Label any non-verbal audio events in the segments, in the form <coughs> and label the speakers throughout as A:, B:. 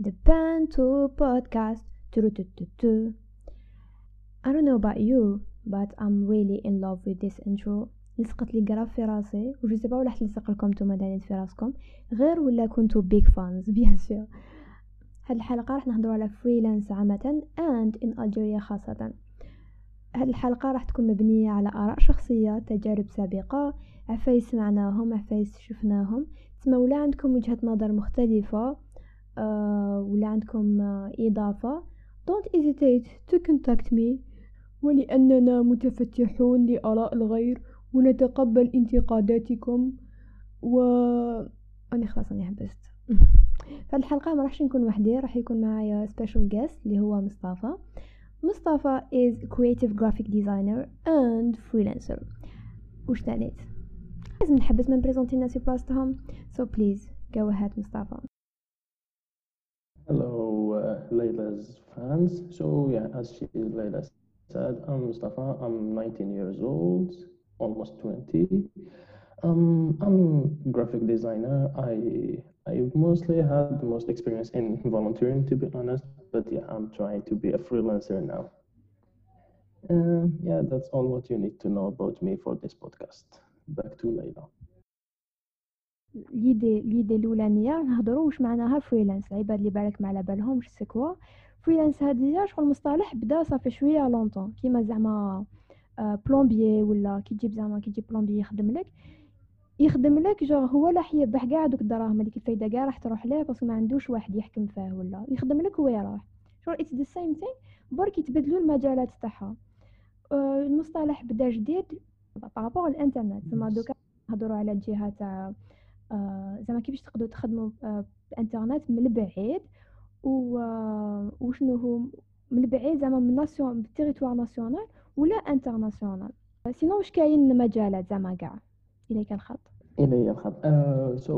A: The Panto Podcast. I don't know about you, but I'm really in love with this intro. لصقت لي grave في راسي و je sais pas ولا حتلصق لكم نتوما دانيت في راسكم. غير ولا كنتو big fans bien sûr هاد الحلقة راح نهضروا على freelance عامة and in Algeria خاصة. هاد الحلقة راح تكون مبنية على آراء شخصية تجارب سابقة عفايس سمعناهم عفايس شفناهم. تسمى ولا عندكم وجهة نظر مختلفة. ولا عندكم آه إضافة. Don't hesitate to contact me. ولأننا متفتحون لآراء الغير ونتقبل انتقاداتكم. و أنا خلاص أنا حبست. <laughs> فالحلقة ما راحش نكون وحدي راح يكون معايا special guest اللي هو مصطفى. مصطفى is creative graphic designer and freelancer. وش تانيت لازم نحبس من بريزونتي الناس في بلاصتهم so please go ahead مصطفى.
B: Hello, uh, Layla's fans. So yeah, as she Layla said, I'm Mustafa. I'm 19 years old, almost 20. Um, I'm graphic designer. I I mostly had the most experience in volunteering, to be honest. But yeah, I'm trying to be a freelancer now. Uh, yeah, that's all what you need to know about me for this podcast. Back to Layla.
A: l'idée l'idée الأولانية نهضروا واش معناها freelance العباد اللي بالك ما على بالهمش c'est quoi freelance هذه شغل مصطلح بدا صافي شوية longtemps كيما زعما plombier ولا كي تجيب زعما كي تجيب plombier يخدم لك. يخدم لك جوغ هو لا يربح كاع دوك الدراهم هذيك الفايدة كاع راح تروح ليه؟ parce que ما عندوش واحد يحكم فيه ولا. يخدم لك هو يروح شغل it's the same thing برك يتبدلوا المجالات تاعها. المصطلح بدا جديد par rapport الانترنت زعما دوكا نهضروا على الجهة تاع آه زعما كيفاش تقدروا تخدموا آه بالانترنت من البعيد آه وشنو هو من البعيد زعما من nation بال territoire national ولا international sinon واش كاين مجالات زعما كاع اليك الخط
B: إلي الخط. So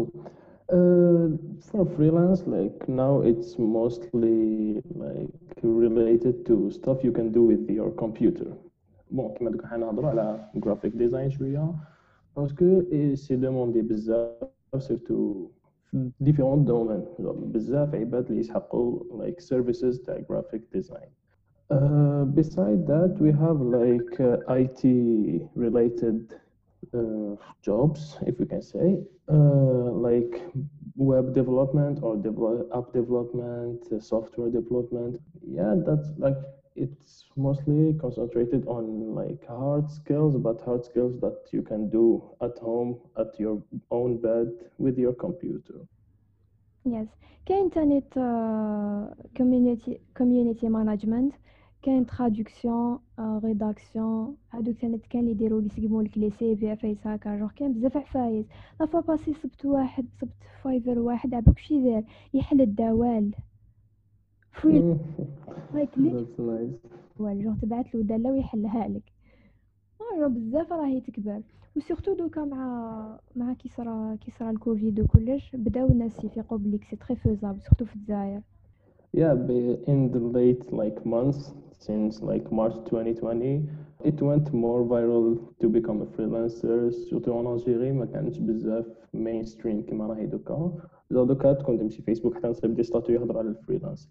B: uh, for freelance, like now it's mostly like related to stuff you can do with your computer. Bon, كما دوك حنهضروا على graphic design شوية parce que c'est demandé بزاف سيرتو في ديفيرون دومين بزاف عباد اللي يسحقوا like services تاع graphic design. Uh, beside that, we have like uh, IT related uh, jobs, if we can say, uh, like web development or develop, app development, uh, software development. Yeah, that's like it's mostly concentrated on like hard skills, but hard skills that you can do at home at your own bed with your computer.
A: يس كاين تاني كوميونيتي كوميونيتي مانجمنت كاين ترادكسيون ريداكسيون هادوك تاني كاين اللي يديروا يسقموا لك لي سي في عفايس هكا جوغ كاين بزاف عفايس لا فوا باسي صبت واحد صبت فايفر واحد عباك واش يدير يحل الدوال فري لايك لي <laughs>
B: That's nice.
A: ولا جوغ تبعت له داله ويحلها لك راه بزاف راهي تكبر وسورتو دوكا مع مع كي صرا كي صرا الكوفيد وكلش بداو الناس يفيقوا بليك سي تري فوزابل سورتو في الجزائر
B: Yeah, in the late like months since like March 2020, it went more viral to become a freelancer. Surtout en Algérie ما كانش بزاف mainstream كما راهي دوكا. دوكا تكون تمشي فيسبوك حتى نصيب دي ستاتو يهضر على الفريلانس.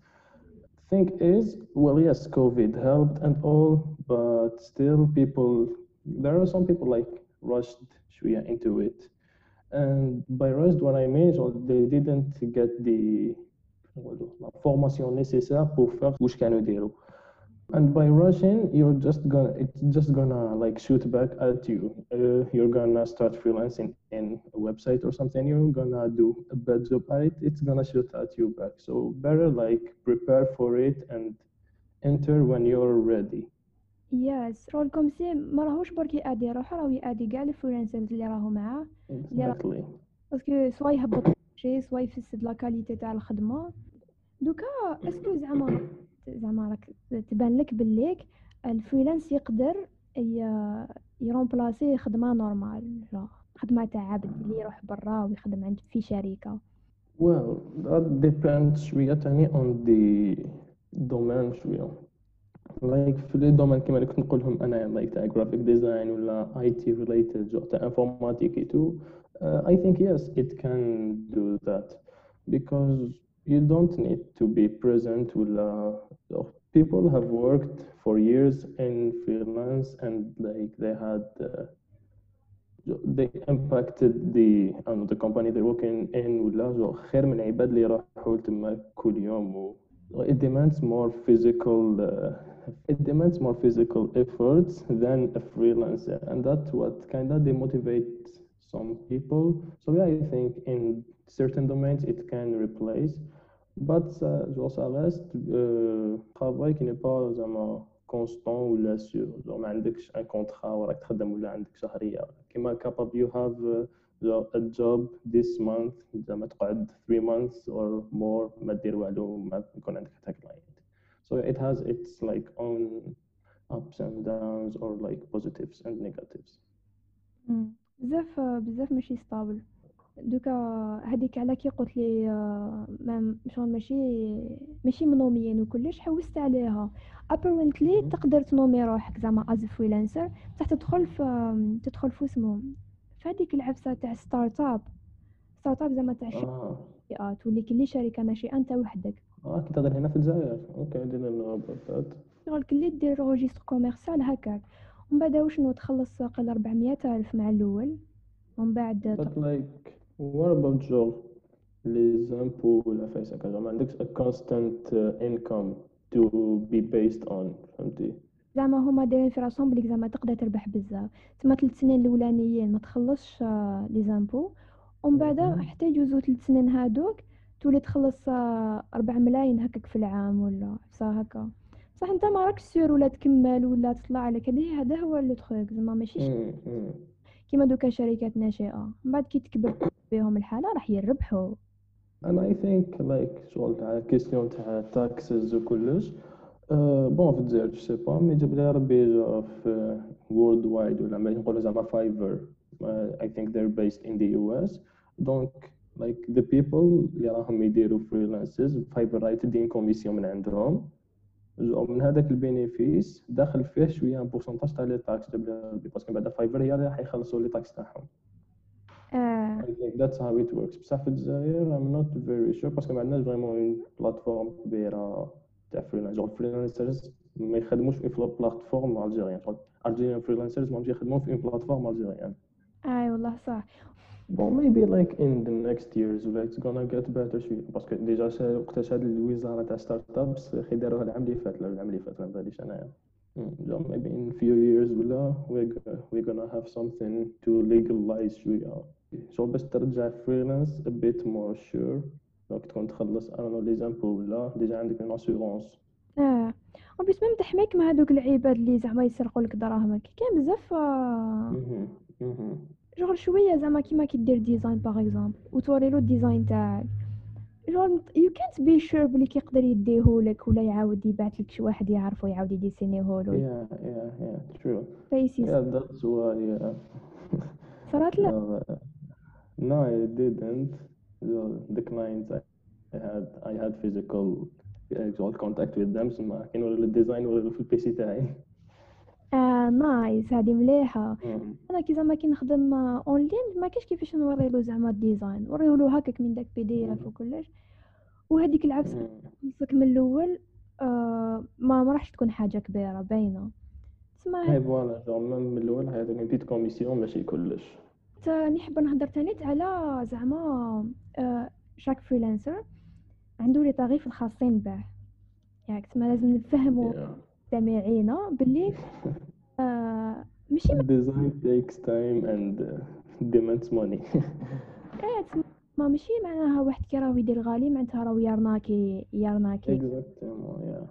B: Thing is, well, yes, COVID helped and all, but still people, there are some people like rushed شوية into it. And by rushed, what I mean is well, they didn't get the la formation nécessaire pour faire واش كانوا يديروا and by rushing you're just gonna it's just gonna like shoot back at you uh, you're gonna start freelancing in a website or something you're gonna do a bad job at it it's gonna shoot at you back so better like prepare for it and enter when you're ready
A: يس رول كوم سي ما راهوش برك يأدي يروح راهو يأدي كاع الفريلانسرز اللي راهو معاه
B: exactly
A: باسكو سوا يهبط شي سوا يفسد لا كاليتي تاع الخدمه دوكا اسكو زعما زعما راك تبان لك بلي ال freelance يقدر ي remplacer خدمة normale خدمة تاع عبد اللي يروح برا ويخدم عند في شركة.
B: Well that depends شوية تاني on the domain شوية. Like في les domaines كيما اللي كنت نقولهم أنا like تاع graphic design ولا IT related جو تاع et tout uh, I think yes it can do that because you don't need to be present ولا people have worked for years in freelance and like they had uh, they impacted the I know, the company they're working in ولا جو خير من عباد اللي يروحوا تما كل يوم و it demands more physical uh, it demands more physical efforts than a freelancer and that's what kind of demotivates some people so yeah I think in certain domains it can replace but uh, genre ça reste euh, travail qui n'est pas زعما constant ولا سيور زعما ما عندكش ان كونترا وراك تخدم ولا عندك شهريه كيما capable you have uh, a job this month زعما تقعد 3 months or more ما دير والو ما يكون عندك حتى client so it has its like own ups and downs or like positives and negatives
A: مم. بزاف بزاف ماشي ستابل دوكا هذيك على كي قلت لي آه، شغل ماشي ماشي منوميين وكلش حوست عليها.
B: apparently.
A: تقدر تنومي روحك زعما as freelancer بصح تدخل في تدخل في اسمه في هذيك العفسة تاع startup startup زعما تاع
B: آه.
A: شركات تولي كلي شركة ناشئه أنت وحدك.
B: آه كي تهضر هنا في الجزائر. okay that
A: شغل كلي دير registre commercial هكاك. ومن بعد وشنو تخلص قل 400 ألف مع الأول. ومن بعد
B: but like what about genre les impôts ولا فايس هكا زعما ما عندكش a constant uh, income to be based on فهمتي
A: زعما هما دايرين في راسهم بليك زعما تقدر تربح بزاف. تما ثلاث سنين الأولانيين ما تخلصش آه، les impôts ومن بعد. حتى يجوزو ثلاث سنين هادوك تولي تخلص آه، ربع ملايين هكاك في العام ولا صا هكا. بصح انت ما راكش sûr ولا تكمل ولا تطلع عليك هذا هو le truc. زعما ماشي. كيما دوكا شركات ناشئه من بعد كي تكبر بهم الحالة راح يربحوا.
B: And I think like شغل تاع question تاع taxes وكلش bon في الجزائر c'est pas mais جاب لي ربي في worldwide ولا ما نقولوا زعما Fiverr I think they're based in the US donc like the people اللي راهم يديروا freelances Fiverr راهي تدين commission من عندهم. جو من هذاك ال bénéfice داخل فيه شوية pourcentage تاع les taxes جاب لي parce que بعد Fiverr هي اللي راح يخلصوا les taxes تاعهم. that's how it works. بصح في الجزائر I'm not very sure parce que ما عندناش vraiment plateforme كبيرة تاع freelance genre freelancers ما يخدموش في plateforme algérienne Algerian freelancers ماهمش يخدمون في plateforme algérienne
A: اي والله صح.
B: Bon, maybe like in the next years ولا it's gonna get better شوية parce que déjà وقتاش هاد الوزارة تاع startups خي داروها العام اللي فات العام اللي فات ما باليش انايا so maybe in few years ولا we're gonna have something to legalize شوية شغل باش ترجع freelance a bit more sure. donc تكون تخلص know les impôts ولا déjà عندك une assurance
A: آه وبس même تحميك مع هذوك العباد اللي زعما يسرقوا لك دراهمك كاين بزاف شغل شوية زعما كيما كي دير design par exemple وتوري له ال design تاعك شغل يو كانت بي شور بلي كيقدر يديهولك ولا يعاود يبعث لك شي واحد يعرفو يعاود يديسينيهولو
B: yeah yeah yeah true.
A: فايسي
B: yeah that's why yeah.
A: صارت لا.
B: No, I didn't. The, clients I, I had, I had physical actual contact with them. So ما كانوا ال design ولا في ال PC تاعي.
A: آه nice هادي
B: مليحة.
A: أنا كي زعما كي نخدم أونلاين ما كاينش كيفاش نوري له زعما ال design نوريه له هكاك من داك
B: PDF.
A: وكلش وهذيك العفسة
B: Mm.
A: خلصك من الأول آه ما ما راحش تكون حاجة كبيرة باينة تسمع
B: هاي voilà من الأول هذاك petite commission ماشي كلش.
A: نحب نهضر تاني على زعما آه chaque freelancer عنده les tarifs الخاصين به ياك تسمى لازم نفهموا
B: Yeah.
A: مستمعينا باللي آه ماشي
B: takes time and uh, demands money. <laughs>
A: إيه تسمى ماشي معناها واحد كي راهو يدير غالي معناتها راهو يرناكي يرناكي
B: yeah.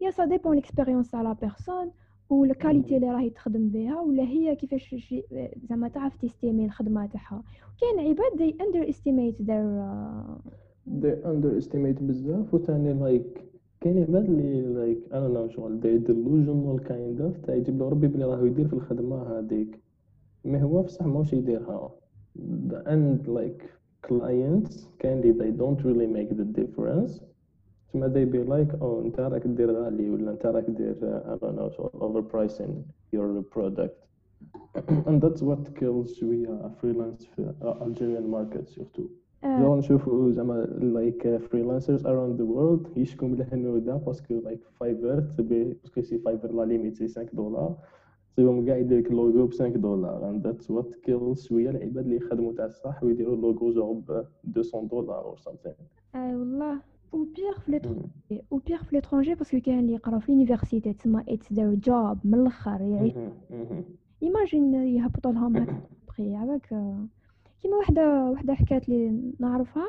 A: يا ça dépend l'expérience تاع la personne وال qualité اللي راهي تخدم بها ولا هي كيفاش زعما تعرف تستيمي الخدمة تاعها كاين عباد they underestimate their uh,
B: they underestimate بزاف وثاني like كاين عباد اللي like I don't know شغل they delusional kind of تا يجيب له ربي بلي راهو يدير في الخدمة هذيك ما هو بصح ماهوش يديرها and like clients كاين اللي they don't really make the difference تما they be like oh انت راك دير غالي ولا انت راك دير uh, I don't know شغل overpricing your product <coughs> and that's what kills شوية freelance في Algerian market surtout
A: آه،
B: جو نشوفو زعما like freelancers around the world يشكو من الهنوده parce que like Fiverr تبي parce que c'est Fiverr la limite c'est 5 دولار. تصيبهم كاع يدير لك اللوغو ب 5 دولار and that's what kills شوية العباد اللي يخدموا تاع الصح ويديروا اللوغو جو ب 200 دولار or something
A: آه والله. au pire في l'étranger au pire في l'étranger parce que كاين اللي يقراو في l'université تسمى it's their جوب من الأخر يعيش. imagine يهبطوا لهم هكا. <coughs> بخي عباك كيما وحده وحدة حكات لي نعرفها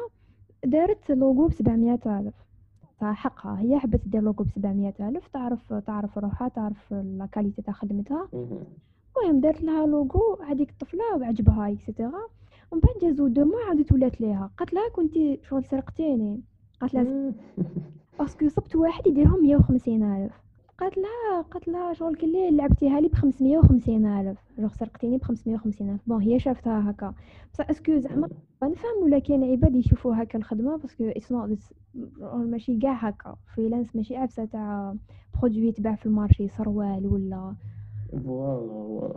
A: دارت لوغو ب 700 الف حقها. هي حبت دير لوغو ب 700 ألف. تعرف تعرف روحها تعرف la qualité تاع خدمتها. المهم دارت لها لوغو هذيك الطفلة وعجبها et cetera ومن بعد جازو deux mois عاودت ولات ليها. قالت لها كنتي شغل سرقتيني. قالت لها parce que <laughs> صبت واحد يديرهم 150 ألف. قالت لها قالت لها شغل كلي لعبتيها لي ب 550 ألف. جوغ سرقتيني ب 550 ألف. bon هي شافتها هكا. بصح est-ce que زعما نفهم ولا كاين عباد يشوفوا هكا الخدمة parce que it's not ماشي كاع هكا. freelance ماشي عفسه تاع produit يتباع في ال marché سروال ولا.
B: فوالا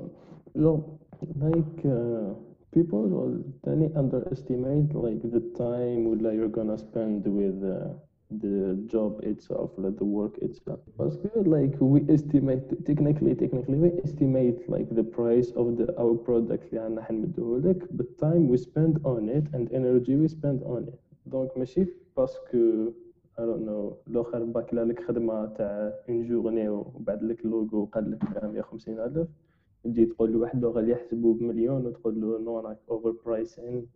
B: like uh, people will تاني underestimate like the time ولا you're gonna spend with uh, the job itself like the work itself باسكو like we estimate technically technically we estimate like the price of the our product اللي عندنا حنمدوه لك but time we spend on it and energy we spend on it دونك ماشي باسكو I don't know الاخر باكلا لك خدمه تاع اون جورني وبعد لك اللوغو قال لك 150 الف تجي تقول له واحد غادي يحسبو بمليون وتقول له نو راك اوفر برايسين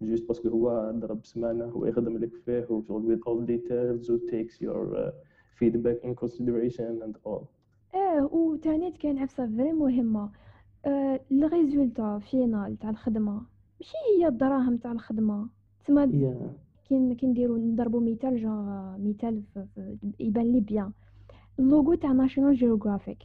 B: جوست باسكو هو ضرب سمانه هو يخدم لك فيه وشغل with all details و takes your uh, feedback in consideration and all.
A: آه وتاني كاين عفسة vraiment مهمة. ال résultat final تاع الخدمة ماشي هي الدراهم تاع الخدمة؟ تسمى
B: yeah.
A: كي نديرو نضربو مثال جون مثال يبان لي bien. اللوغو تاع National Geographic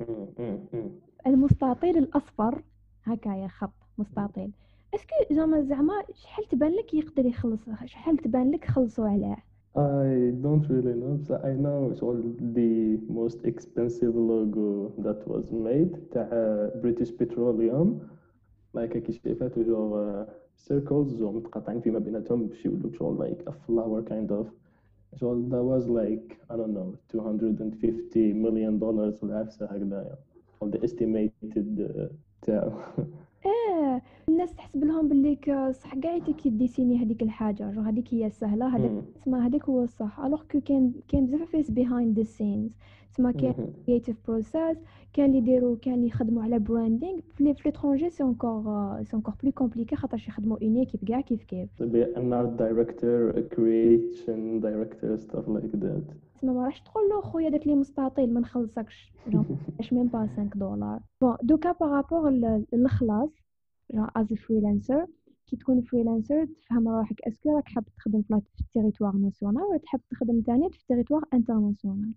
B: Mm, mm, mm.
A: المستطيل الأصفر هكايا خط مستطيل. est-ce que زعما زعما شحال تبان لك يقدر يخلص شحال تبان لك خلصوا عليه
B: I don't really know but I know it's all the most expensive logo that was made تاع British Petroleum like كي شايفات جو circles جو متقاطعين فيما بيناتهم باش يولوا شغل like a flower kind of شغل that was like I don't know 250 million dollars ولا عفسة هكذايا on the estimated uh, تاعو
A: آه لهم باللي ك- صح كاع يتك يديسيني هذيك الحاجة juste هذيك هي السهلة هذاك. تسمى هذاك هو الصح alors que كاين كاين بزاف things behind the scenes تسمى كاين. creative process كاين اللي يديروا كاين اللي يخدموا على branding في les- في l'étranger c'est encore c'est encore plus compliqué خاطرش يخدموا en équipe كاع كيف كيف
B: be an art director, a creation director, stuff like that.
A: تسمى ما راحش تقول له خويا درت لي مستطيل ما نخلصكش اش même pas 5 دولار bon دوكا par rapport للخلاص as freelancer كي تكون freelancer تفهم روحك est-ce que راك حاب تخدم في ال territoire national ولا تحب تخدم تاني في ال territoire international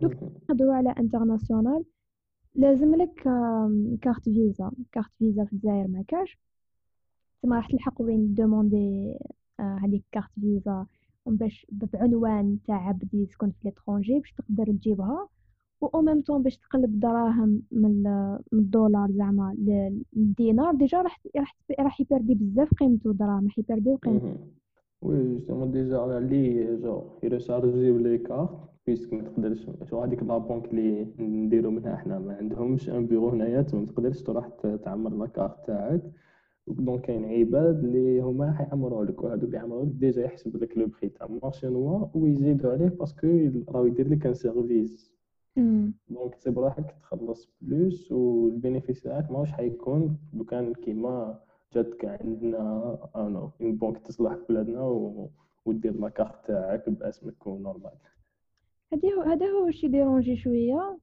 B: دوك.
A: نهضروا على international لازم لك carte Visa carte Visa في الجزائر ما كاش. تما راح تلحق وين demander آه، هذيك carte Visa باش بعنوان تاع عبد يسكن في l'étranger باش تقدر تجيبها. و طون باش تقلب دراهم من ال- من الدولار زعما للدينار déjà راح راح راح يبردي بزاف قيمته دراهم راح يبرديو قيمته.
B: oui justement déjà اللي juste يريشارجيو les cartes puisque ما تقدرش شو هذيك la banque اللي نديرو منها حنا ما عندهمش un bureau هنايا ما تقدرش تروح تعمر la carte تاعك donc كاين عباد اللي هما حيعمروا لك وهادو اللي يعمروا لك déjà يحسب لك le prix تاع marché noir ويزيدوا عليه parce que راهو يدير لك un
A: service.
B: donc تسيب روحك تخلص plus وال bénéfice تاعك ماهوش حيكون لو كان كيما جاتك عندنا انو une banque تصلح في بلادنا و... ودير la carte تاعك بأسمك و normal
A: هادي هو هذا هو شي déranger شوية.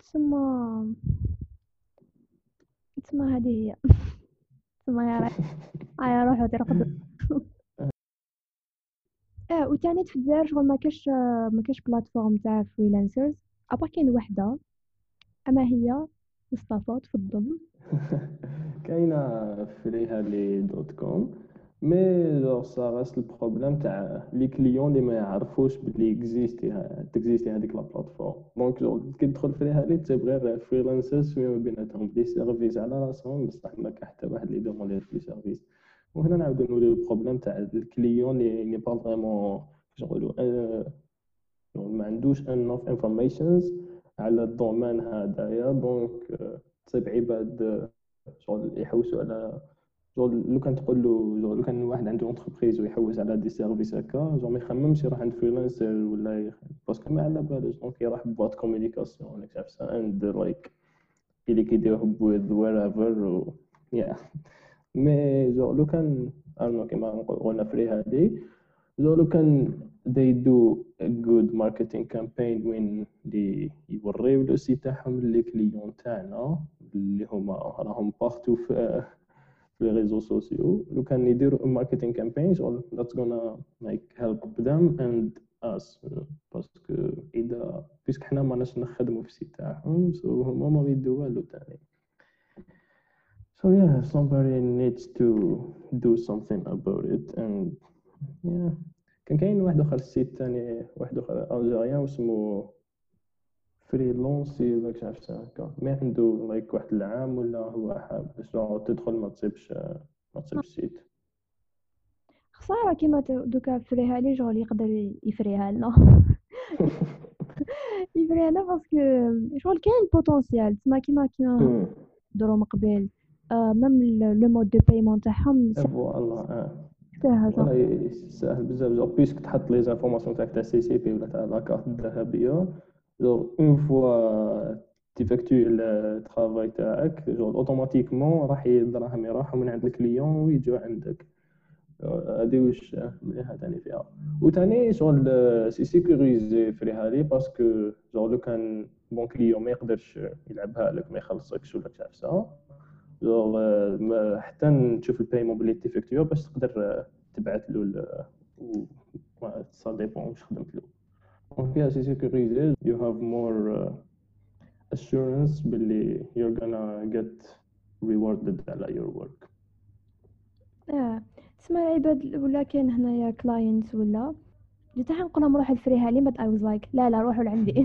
A: تسمى تسمى هذه هي. <laughs> تسمى يا راح <laughs> يا روحو ترقد <laughs> آه وتاني في الجزائر شغل ما كاش ما كاش plateforme تاع freelancers à part كاين وحدة أما هي مصطفى تفضل. <laughs>
B: كاينة فريها لي dot com mais toujours ça reste ال problème تاع les clients اللي ما يعرفوش بلي اكزيستي تكزيستي هذيك la plateforme. donc كي تدخل فريها لي تسيب غير freelancers فيما بيناتهم les services على راسهم بصح ما كان حتى واحد اللي يدوموندي في les services وهنا نعاودو نولي ال problème تاع ال client اللي n'est pas vraiment كيفاش نقولو ما عندوش enough informations على ال domaine هذايا donc تصيب عباد شغل يحوسوا على شغل لو كان تقول له شغل لو كان واحد عنده entreprise ويحوس على des services هكا شغل ما يخممش يروح عند freelancer ولا parce que ما على بالوش. donc يروح boîte communication and like اللي كيديروه with wherever و yeah. mais juste لو كان ارنو كيما قلنا فريها لي juste لو كان they do a good marketing campaign وين اللي يوريو le site تاعهم les clients تاعنا اللي هما راهم partout في في les réseaux sociaux. لو كان يديروا marketing campaign شغل that's gonna like help them and us parce que اذا puisque حنا ماناش نخدموا في ال site تاعهم so هما ما يدوا والو تاني. So yeah, somebody needs to do something about it and yeah كان كاين واحد آخر ال site تاني واحد آخر Algerian واسمو فريلونسي ولا عرفت هكا. ما عنده like واحد العام ولا هو حاب باش تدخل ما تصيبش ما تصيبش ال site
A: خسارة كيما دوكا فريها لي جول يقدر يفريها لنا. <laughs> يفريها لنا parce que شغل كاين potentiel تسمى كيما كيما درو من قبل même le mode de paiement تاعهم
B: voilà ساهل يسهل بزاف juste puisque تحط les informations تاعك تاع CCP ولا تاع la carte الذهبيه juste une fois t'effectues ال travail تاعك juste automatiquement راح الدراهم يروحوا من عند ال client ويجوا عندك هادي واش مليحه تاني فيها وتاني شغل c'est sécurisé فريها لي parce que juste لو كان bon client ما يقدرش يلعبها لك ما يخلصكش ولا جوغ حتى تشوف ال paiement بلي تيفيكتيو باش تقدر تبعث له ça dépend واش خدمت له. donc فيها c'est sécurisé you have more assurance باللي you're gonna get rewarded على your work.
A: آه تسمى العباد ولا كاين هنايا client ولا؟ جيت نقول لهم روحوا الفريها لي but I was like لا لا روحوا لعندي. <laughs>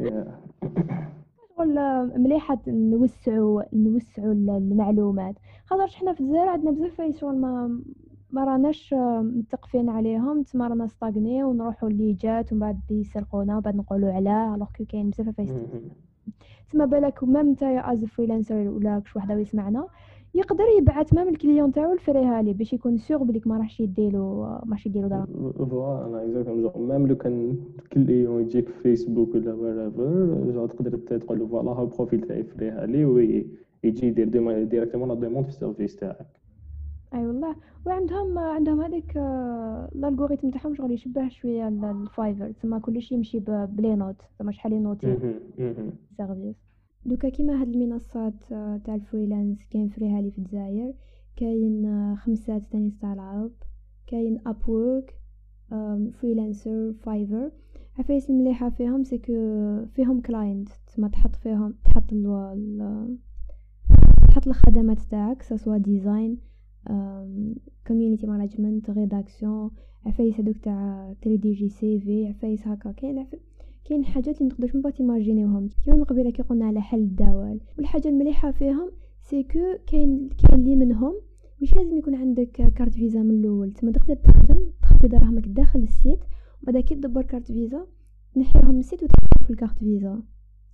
A: <laughs> شغل مليحة نوسعوا نوسعوا المعلومات. خاطر حنا في الجزائر عندنا بزاف شغل ما ما راناش متقفين عليهم تما رانا ستاغني ونروحوا اللي جات ومن بعد يسرقونا وبعد نقولوا علاه alors que كاين بزاف فايس تما بالك ميم نتايا از فريلانسر ولا كش وحدة يسمعنا يقدر يبعث même ال client تاعو ل Freehali باش يكون sûr بليك ما راحش يديلو ما راحش يديلو دراهم.
B: voilà exactement même لو كان client يجيك في فيسبوك ولا wherever just تقدر تقول له voilà ها ال profil تاعي Freehali ويجي يدير directement la demande في ال service تاعك
A: اي والله وعندهم عندهم هذيك ال algorithm تاعهم شغل يشبه شوية ال Fiverr تما كلشي يمشي ب les notes تما شحال ينوتي. service دوكا كيما هاد المنصات تاع ال freelance كاين Freehali في الجزائر كاين خمسات تاني تاع العرب كاين Upwork Freelancer Fiverr عفايس المليحه فيهم c'est que فيهم clients تما تحط فيهم تحط ال تحط الخدمات تاعك سواء design community management rédaction عفايس هذوك تاع تريديجي CV عفايس هكا كاين كاين حاجات اللي متقدروش باش تيماجينيوهم كيما من قبيلة كي قلنا على حل الدوال. والحاجة المليحة فيهم c'est que كاين كاين لي منهم مش لازم يكون عندك carte Visa من الأول. تما تقدر تخدم تخبي دراهمك داخل ال site وبعد كي تدبر carte Visa تنحيهم من ال site وتحطهم في ال carte Visa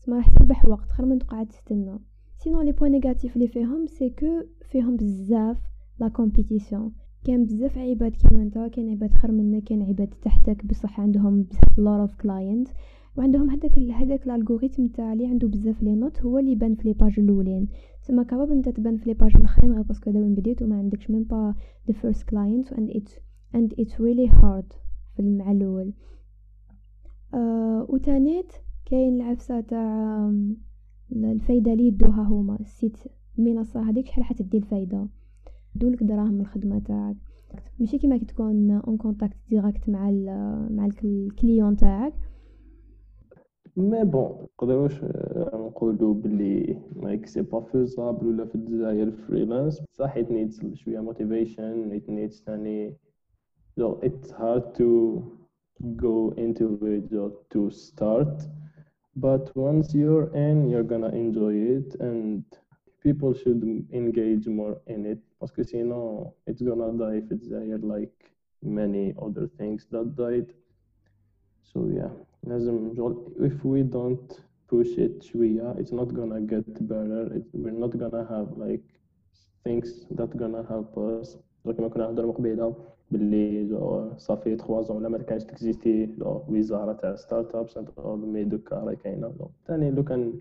A: تسمى راح تربح وقت خير من تقعد تستنى. sinon les points négatifs اللي فيهم c'est que فيهم بزاف la compétition كاين بزاف عباد كيما نتا كاين عباد خير منك كاين عباد تحتك بصح عندهم لور اوف كلاينت وعندهم هذاك هذاك الالغوريثم تاع اللي عنده بزاف لي نوت هو اللي يبان في لي باج الأولين. تما كباب أنت تبان في لي باج الأخرين غير باسكو دابا بديت وما عندكش ميم با the first client and it's and it's really hard في مع الأول. آه وتانيت كاين العفسة تاع الفايدة اللي يدوها هما السيت المنصة هذيك شحال حتدي الفايدة؟ دولك دراهم الخدمة تاعك. ماشي كيما كي تكون en contact direct مع مع ال client تاعك.
B: مي بون نقدروش نقولوا بلي لايك سي با فيزابل ولا في الجزائر فريلانس صح it needs شويه motivation it needs ثاني so it's hard to go into it to start but once you're in you're gonna enjoy it and people should engage more in it because sinon it's gonna die if it's there like many other things that died so yeah لازم if we don't push it شوية it's not gonna get better. It, we're not gonna have like things that gonna help us. كما كنا نهضروا قبيله باللي صافي 3 زون ولا ما كانش تكزيستي وزارة تاع ستارت ابس mais دوكا راهي كاينة ثاني لو كان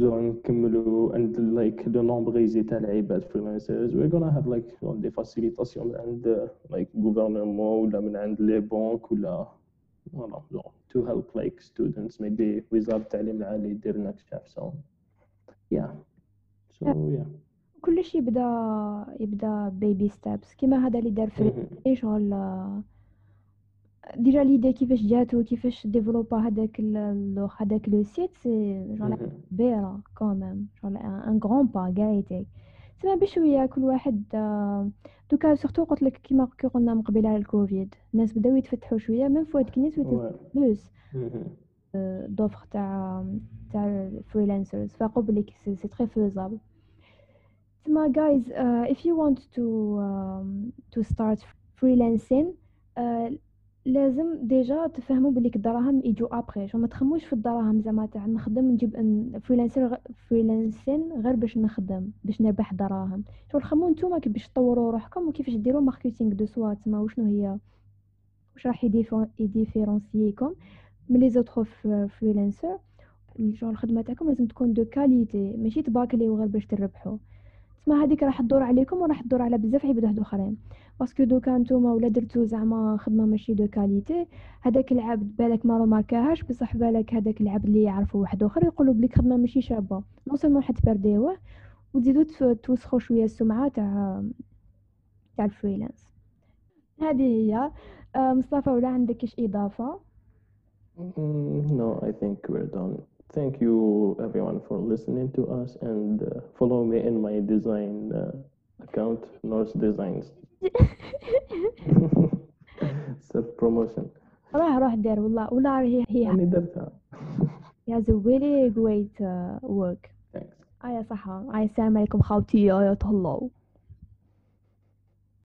B: just نكملوا عند like le nombre يزيد تاع العباد freelancers we gonna have like des facilitations من عند like gouvernement ولا من عند les banques ولا voilà to help like students maybe وزارة التعليم العالي دير لنا كشاف yeah. So yeah.
A: كلش يبدا يبدا baby steps كيما هذا اللي دار في شغل ديجا ليدي كيفاش جاتو كيفاش ديفلوبا هذاك هذاك لو سيت سي جون كبيرة كوميم شغل ان غران با كاع تما بشوية كل واحد دوكا سورتو قلت لك كيما كي قلنا من قبيل على الكوفيد الناس بداو يتفتحوا شوية من فوت كنيس بلوس دوفر تاع تاع فريلانسرز فاقوا بلي سي تري فيزابل تما guys uh, if you want to um, to start freelancing uh, لازم déjà تفهموا بليك الدراهم يجوا après just ما تخموش في الدراهم زعما تاع نخدم نجيب freelancer freelancing غير باش نخدم باش نربح دراهم. شو خمو نتوما كيف باش تطوروا روحكم وكيفاش ديروا marketing de soi تما وشنو هي؟ واش راح يديفيرونسييكم من les autres freelancers شغل الخدمة تاعكم لازم تكون de qualité ماشي تباكليو غير باش تربحوا تسمى هذيك راح تدور عليكم وراح تدور على بزاف عباد آخرين. parce que دوكا نتوما ولا درتو زعما خدمة ماشي de qualité هذاك العبد بالك ما ماركاهاش بصح بالك هذاك العبد اللي يعرفه واحد آخر يقولوا بليك خدمة ماشي شابة. non seulement حتبرديوه وتزيدو توسخوا شوية السمعة تاع تاع ال freelance. هذه هي. آه، مصطفى ولا عندك إيش إضافة؟
B: No, I think we're done. Thank you everyone for listening to us and uh, follow me in my design uh, account, Norse Designs. <laughs> self promotion
A: روح روح دير والله والله هي هي
B: أنا درتها
A: He has a really great uh, work.
B: Thanks.
A: آه يا صحة آه السلام عليكم خاوتي يا تهلاو